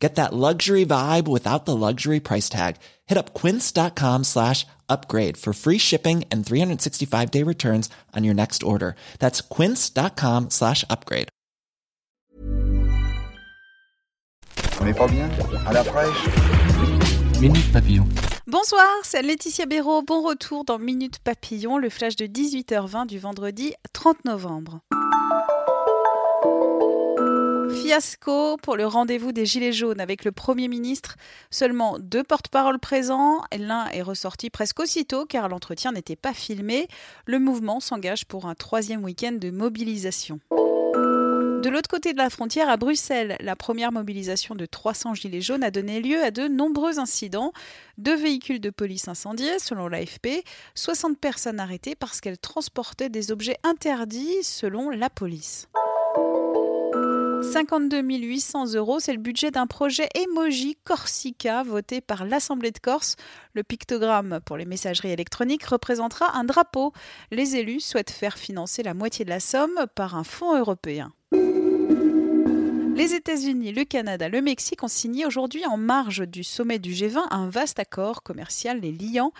Get that luxury vibe without the luxury price tag. Hit up quince.com slash upgrade for free shipping and 365 day returns on your next order. That's quince.com slash upgrade. On n'est pas bien? À la fraîche? Minute Papillon. Bonsoir, c'est Laetitia Béraud. Bon retour dans Minute Papillon, le flash de 18h20 du vendredi 30 novembre. Fiasco pour le rendez-vous des Gilets jaunes avec le Premier ministre. Seulement deux porte-paroles présents. L'un est ressorti presque aussitôt car l'entretien n'était pas filmé. Le mouvement s'engage pour un troisième week-end de mobilisation. De l'autre côté de la frontière, à Bruxelles, la première mobilisation de 300 gilets jaunes a donné lieu à de nombreux incidents. Deux véhicules de police incendiés, selon l'AFP, 60 personnes arrêtées parce qu'elles transportaient des objets interdits, selon la police. 52 800 euros, c'est le budget d'un projet Emoji Corsica voté par l'Assemblée de Corse. Le pictogramme pour les messageries électroniques représentera un drapeau. Les élus souhaitent faire financer la moitié de la somme par un fonds européen. Les États-Unis, le Canada, le Mexique ont signé aujourd'hui en marge du sommet du G20 un vaste accord commercial les liant.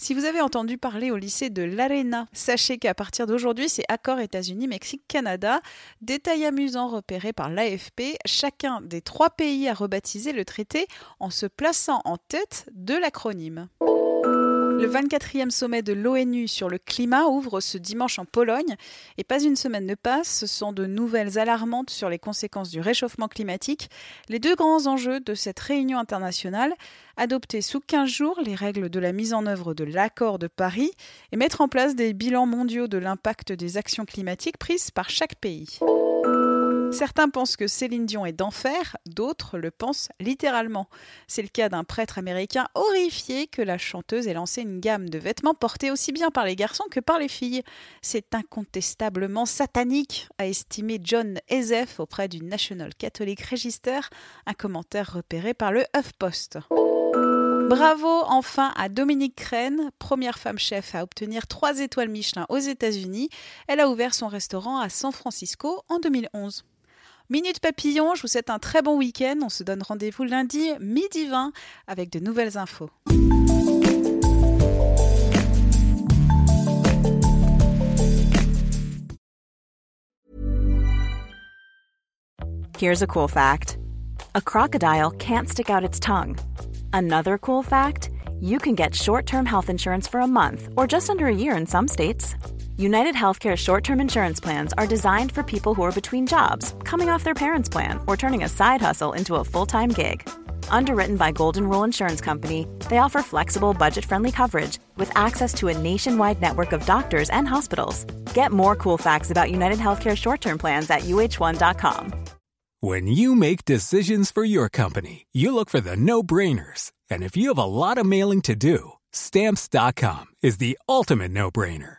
Si vous avez entendu parler au lycée de l'Arena, sachez qu'à partir d'aujourd'hui, c'est accord États-Unis-Mexique-Canada. Détail amusant repéré par l'AFP, chacun des trois pays a rebaptisé le traité en se plaçant en tête de l'acronyme. Le 24e sommet de l'ONU sur le climat ouvre ce dimanche en Pologne et pas une semaine ne passe, sont de nouvelles alarmantes sur les conséquences du réchauffement climatique. Les deux grands enjeux de cette réunion internationale, adopter sous 15 jours les règles de la mise en œuvre de l'accord de Paris et mettre en place des bilans mondiaux de l'impact des actions climatiques prises par chaque pays. Certains pensent que Céline Dion est d'enfer, d'autres le pensent littéralement. C'est le cas d'un prêtre américain horrifié que la chanteuse ait lancé une gamme de vêtements portés aussi bien par les garçons que par les filles. C'est incontestablement satanique, a estimé John Ezef auprès du National Catholic Register, un commentaire repéré par le HuffPost. Bravo enfin à Dominique Crène, première femme chef à obtenir trois étoiles Michelin aux États-Unis. Elle a ouvert son restaurant à San Francisco en 2011. Minute Papillon, je vous souhaite un très bon week-end. On se donne rendez-vous lundi midi 20 avec de nouvelles infos. Here's a cool fact a crocodile can't stick out its tongue. Another cool fact you can get short term health insurance for a month or just under a year in some states. United Healthcare short term insurance plans are designed for people who are between jobs, coming off their parents' plan, or turning a side hustle into a full time gig. Underwritten by Golden Rule Insurance Company, they offer flexible, budget friendly coverage with access to a nationwide network of doctors and hospitals. Get more cool facts about United Healthcare short term plans at uh1.com. When you make decisions for your company, you look for the no brainers. And if you have a lot of mailing to do, stamps.com is the ultimate no brainer.